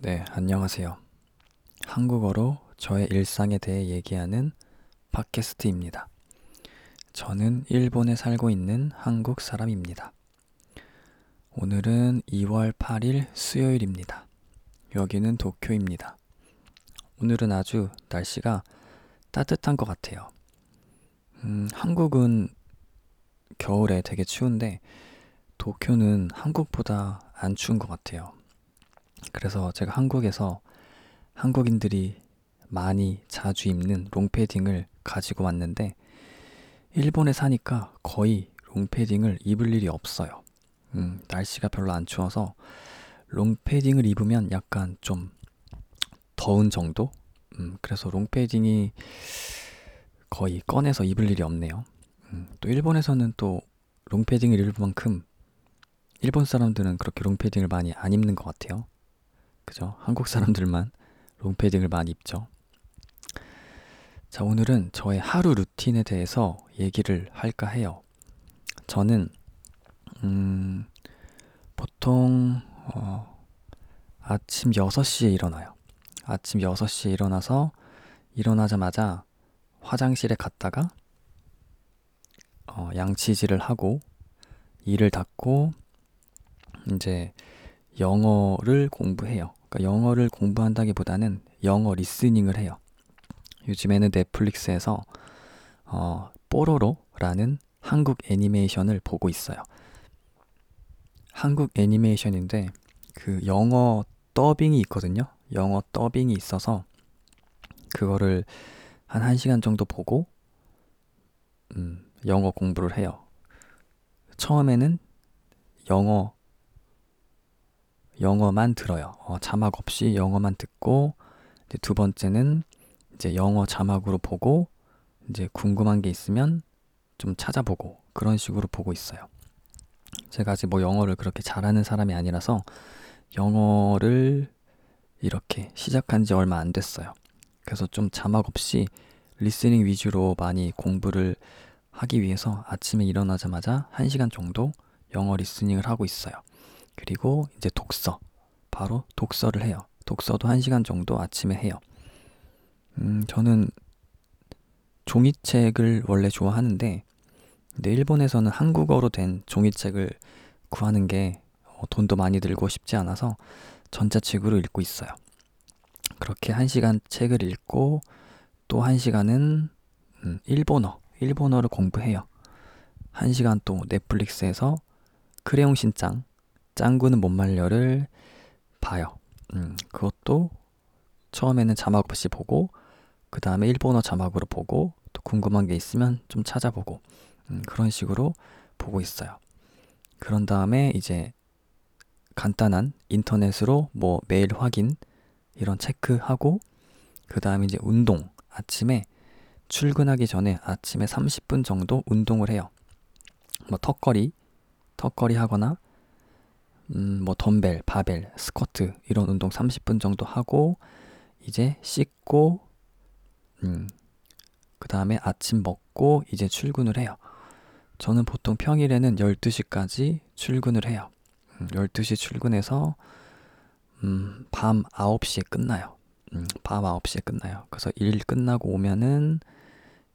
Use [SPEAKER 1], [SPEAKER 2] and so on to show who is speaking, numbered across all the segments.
[SPEAKER 1] 네, 안녕하세요. 한국어로 저의 일상에 대해 얘기하는 팟캐스트입니다. 저는 일본에 살고 있는 한국 사람입니다. 오늘은 2월 8일 수요일입니다. 여기는 도쿄입니다. 오늘은 아주 날씨가 따뜻한 것 같아요. 음, 한국은 겨울에 되게 추운데 도쿄는 한국보다 안 추운 것 같아요. 그래서 제가 한국에서 한국인들이 많이 자주 입는 롱패딩을 가지고 왔는데 일본에 사니까 거의 롱패딩을 입을 일이 없어요. 음, 날씨가 별로 안 추워서 롱패딩을 입으면 약간 좀 더운 정도? 음, 그래서 롱패딩이 거의 꺼내서 입을 일이 없네요. 음, 또 일본에서는 또 롱패딩을 입을 만큼 일본 사람들은 그렇게 롱패딩을 많이 안 입는 것 같아요. 그죠? 한국 사람들만 롱패딩을 많이 입죠. 자, 오늘은 저의 하루 루틴에 대해서 얘기를 할까 해요. 저는, 음, 보통, 어, 아침 6시에 일어나요. 아침 6시에 일어나서 일어나자마자 화장실에 갔다가, 어, 양치질을 하고, 이를 닫고, 이제 영어를 공부해요. 그러니까 영어를 공부한다기보다는 영어 리스닝을 해요. 요즘에는 넷플릭스에서 어, 뽀로로라는 한국 애니메이션을 보고 있어요. 한국 애니메이션인데 그 영어 더빙이 있거든요. 영어 더빙이 있어서 그거를 한 1시간 정도 보고 음, 영어 공부를 해요. 처음에는 영어 영어만 들어요. 어, 자막 없이 영어만 듣고 이제 두 번째는 이제 영어 자막으로 보고 이제 궁금한 게 있으면 좀 찾아보고 그런 식으로 보고 있어요. 제가 아직 뭐 영어를 그렇게 잘하는 사람이 아니라서 영어를 이렇게 시작한 지 얼마 안 됐어요. 그래서 좀 자막 없이 listening 위주로 많이 공부를 하기 위해서 아침에 일어나자마자 1시간 정도 영어 listening을 하고 있어요. 그리고 이제 독서. 바로 독서를 해요. 독서도 한 시간 정도 아침에 해요. 음, 저는 종이책을 원래 좋아하는데, 근데 일본에서는 한국어로 된 종이책을 구하는 게 어, 돈도 많이 들고 쉽지 않아서 전자책으로 읽고 있어요. 그렇게 한 시간 책을 읽고 또한 시간은 음, 일본어, 일본어를 공부해요. 한 시간 또 넷플릭스에서 크레용 신짱 짱구는 못 말려를 봐요. 음, 그것도 처음에는 자막 없이 보고 그 다음에 일본어 자막으로 보고 또 궁금한 게 있으면 좀 찾아보고 음, 그런 식으로 보고 있어요. 그런 다음에 이제 간단한 인터넷으로 뭐 메일 확인 이런 체크하고 그 다음에 이제 운동 아침에 출근하기 전에 아침에 30분 정도 운동을 해요. 뭐 턱걸이 턱걸이 하거나 음, 뭐 덤벨, 바벨, 스쿼트 이런 운동 30분 정도 하고 이제 씻고 음, 그 다음에 아침 먹고 이제 출근을 해요. 저는 보통 평일에는 12시까지 출근을 해요. 음, 12시 출근해서 음, 밤 9시에 끝나요. 음, 밤 9시에 끝나요. 그래서 일 끝나고 오면은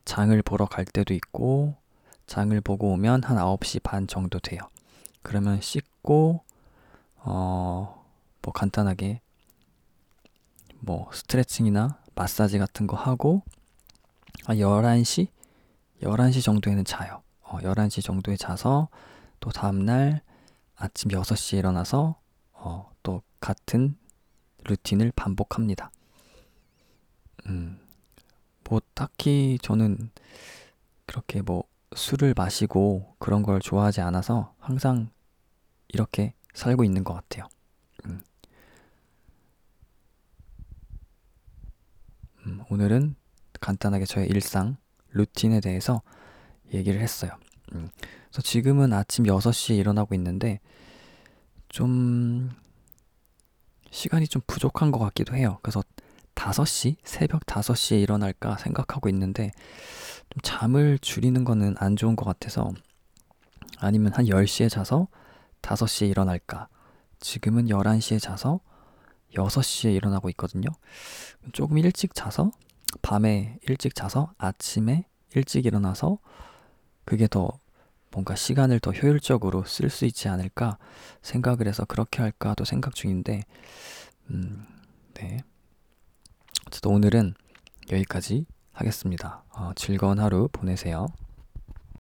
[SPEAKER 1] 장을 보러 갈 때도 있고 장을 보고 오면 한 9시 반 정도 돼요. 그러면 씻고 어, 뭐 간단하게 뭐 스트레칭이나 마사지 같은 거 하고 한 11시? 11시 정도에는 자요. 어, 11시 정도에 자서 또 다음날 아침 6시에 일어나서 어, 또 같은 루틴을 반복합니다. 음, 뭐 딱히 저는 그렇게 뭐 술을 마시고 그런 걸 좋아하지 않아서 항상 이렇게 살고 있는 것 같아요. 음. 음, 오늘은 간단하게 저의 일상, 루틴에 대해서 얘기를 했어요. 음. 그래서 지금은 아침 6시에 일어나고 있는데, 좀, 시간이 좀 부족한 것 같기도 해요. 그래서 5시? 새벽 5시에 일어날까 생각하고 있는데, 좀 잠을 줄이는 거는 안 좋은 것 같아서, 아니면 한 10시에 자서 5시에 일어날까? 지금은 11시에 자서 6시에 일어나고 있거든요. 조금 일찍 자서 밤에 일찍 자서 아침에 일찍 일어나서 그게 더 뭔가 시간을 더 효율적으로 쓸 수 있지 않을까 생각을 해서 그렇게 할까도 생각 중인데, 음, 네. 어쨌든 오늘은 여기까지 하겠습니다. 어, 즐거운 하루 보내세요.